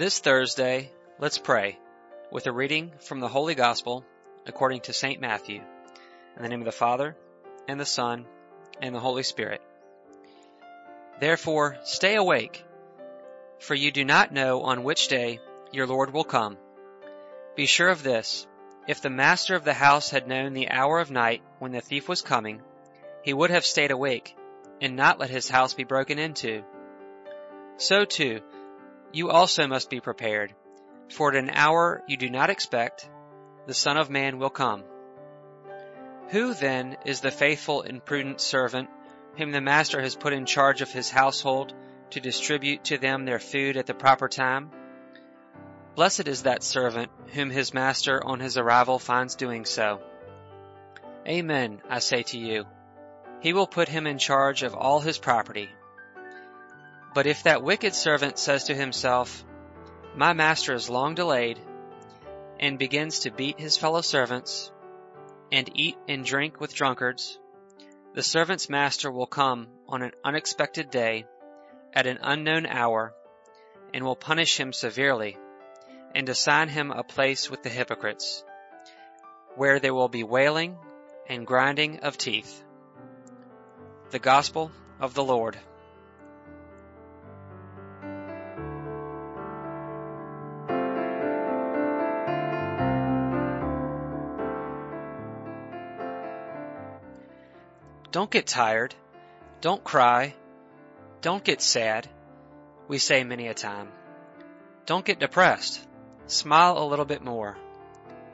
This Thursday, let's pray with a reading from the Holy Gospel according to St. Matthew. In the name of the Father, and the Son, and the Holy Spirit. Therefore, stay awake, for you do not know on which day your Lord will come. Be sure of this, if the master of the house had known the hour of night when the thief was coming, he would have stayed awake and not let his house be broken into. So too, you also must be prepared, for at an hour you do not expect, the Son of Man will come. Who then is the faithful and prudent servant whom the master has put in charge of his household to distribute to them their food at the proper time? Blessed is that servant whom his master on his arrival finds doing so. Amen, I say to you. He will put him in charge of all his property. But if that wicked servant says to himself, My master is long delayed, and begins to beat his fellow servants, and eat and drink with drunkards, the servant's master will come on an unexpected day, at an unknown hour, and will punish him severely, and assign him a place with the hypocrites, where there will be wailing and grinding of teeth. The Gospel of the Lord. Don't get tired. Don't cry. Don't get sad. We say many a time. Don't get depressed. Smile a little bit more.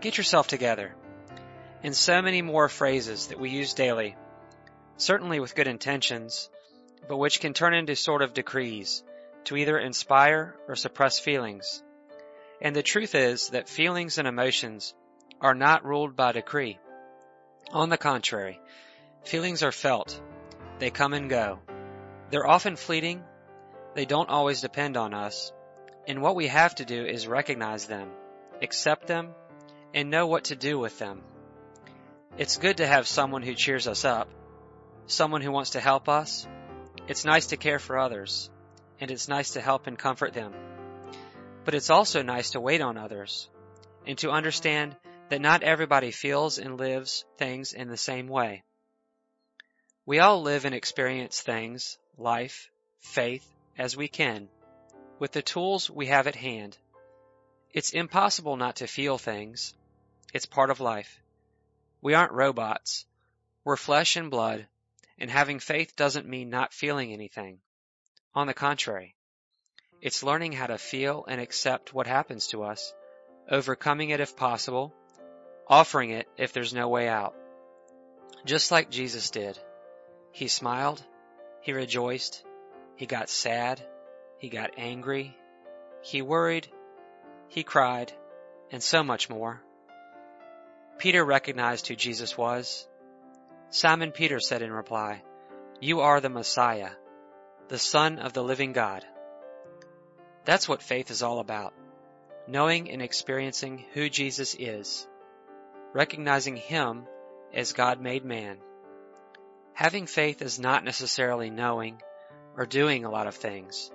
Get yourself together. And so many more phrases that we use daily, certainly with good intentions, but which can turn into sort of decrees to either inspire or suppress feelings. And the truth is that feelings and emotions are not ruled by decree. On the contrary, Feelings are felt. They come and go. They're often fleeting. They don't always depend on us. And what we have to do is recognize them, accept them, and know what to do with them. It's good to have someone who cheers us up, someone who wants to help us. It's nice to care for others, and it's nice to help and comfort them. But it's also nice to wait on others, and to understand that not everybody feels and lives things in the same way. We all live and experience things, life, faith, as we can, with the tools we have at hand. It's impossible not to feel things. It's part of life. We aren't robots. We're flesh and blood, and having faith doesn't mean not feeling anything. On the contrary, it's learning how to feel and accept what happens to us, overcoming it if possible, offering it if there's no way out. Just like Jesus did. He smiled, he rejoiced, he got sad, he got angry, he worried, he cried, and so much more. Peter recognized who Jesus was. Simon Peter said in reply, You are the Messiah, the Son of the living God. That's what faith is all about. Knowing and experiencing who Jesus is. Recognizing Him as God made man. Having faith is not necessarily knowing or doing a lot of things.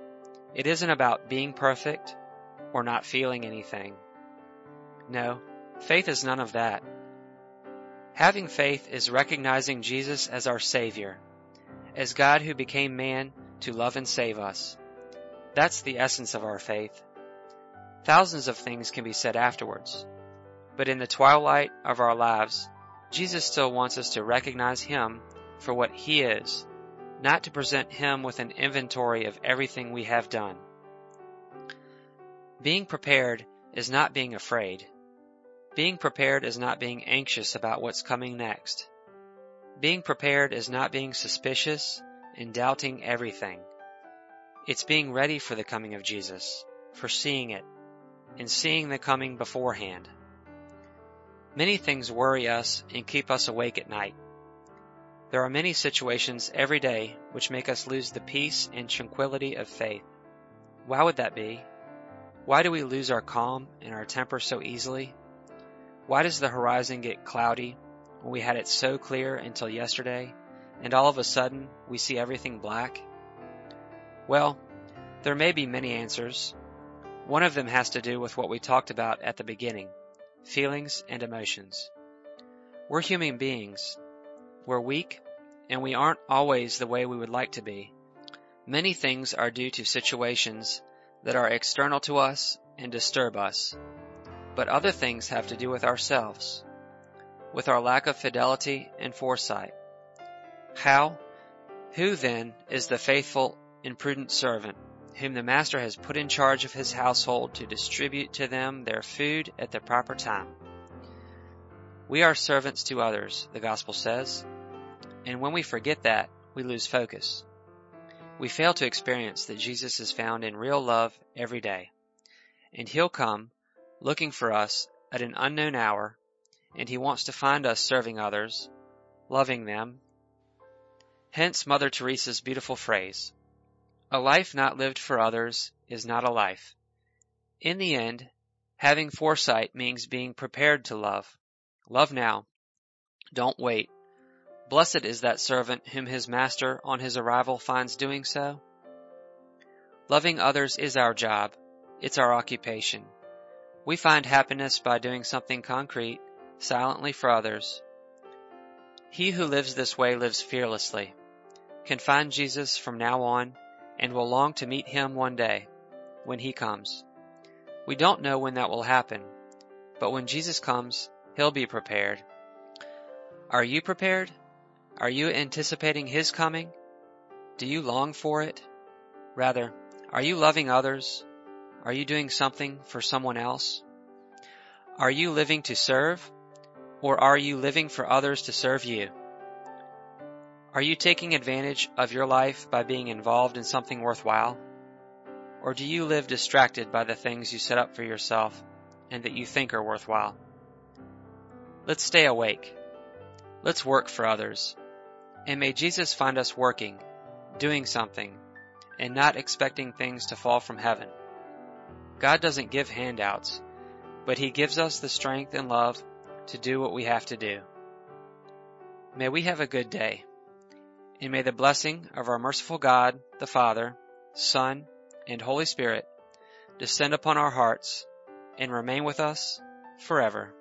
It isn't about being perfect or not feeling anything. No, faith is none of that. Having faith is recognizing Jesus as our Savior, as God who became man to love and save us. That's the essence of our faith. Thousands of things can be said afterwards, but in the twilight of our lives, Jesus still wants us to recognize Him for what He is, not to present Him with an inventory of everything we have done. Being prepared is not being afraid. Being prepared is not being anxious about what's coming next. Being prepared is not being suspicious and doubting everything. It's being ready for the coming of Jesus, for seeing it, and seeing the coming beforehand. Many things worry us and keep us awake at night. There are many situations every day which make us lose the peace and tranquility of faith. Why would that be? Why do we lose our calm and our temper so easily? Why does the horizon get cloudy when we had it so clear until yesterday, and all of a sudden we see everything black? Well, there may be many answers. One of them has to do with what we talked about at the beginning feelings and emotions. We're human beings. We're weak, and we aren't always the way we would like to be. Many things are due to situations that are external to us and disturb us, but other things have to do with ourselves, with our lack of fidelity and foresight. How? Who then is the faithful and prudent servant whom the master has put in charge of his household to distribute to them their food at the proper time. We are servants to others, the gospel says, and when we forget that, we lose focus. We fail to experience that Jesus is found in real love every day, and he'll come looking for us at an unknown hour, and he wants to find us serving others, loving them. Hence Mother Teresa's beautiful phrase, a life not lived for others is not a life. In the end, having foresight means being prepared to love. Love now. Don't wait. Blessed is that servant whom his master on his arrival finds doing so. Loving others is our job. It's our occupation. We find happiness by doing something concrete, silently for others. He who lives this way lives fearlessly, can find Jesus from now on and will long to meet him one day when he comes. We don't know when that will happen, but when Jesus comes, he'll be prepared. Are you prepared? Are you anticipating his coming? Do you long for it? Rather, are you loving others? Are you doing something for someone else? Are you living to serve? Or are you living for others to serve you? Are you taking advantage of your life by being involved in something worthwhile? Or do you live distracted by the things you set up for yourself and that you think are worthwhile? Let's stay awake. Let's work for others. And may Jesus find us working, doing something, and not expecting things to fall from heaven. God doesn't give handouts, but He gives us the strength and love to do what we have to do. May we have a good day. And may the blessing of our merciful God, the Father, Son, and Holy Spirit descend upon our hearts and remain with us forever.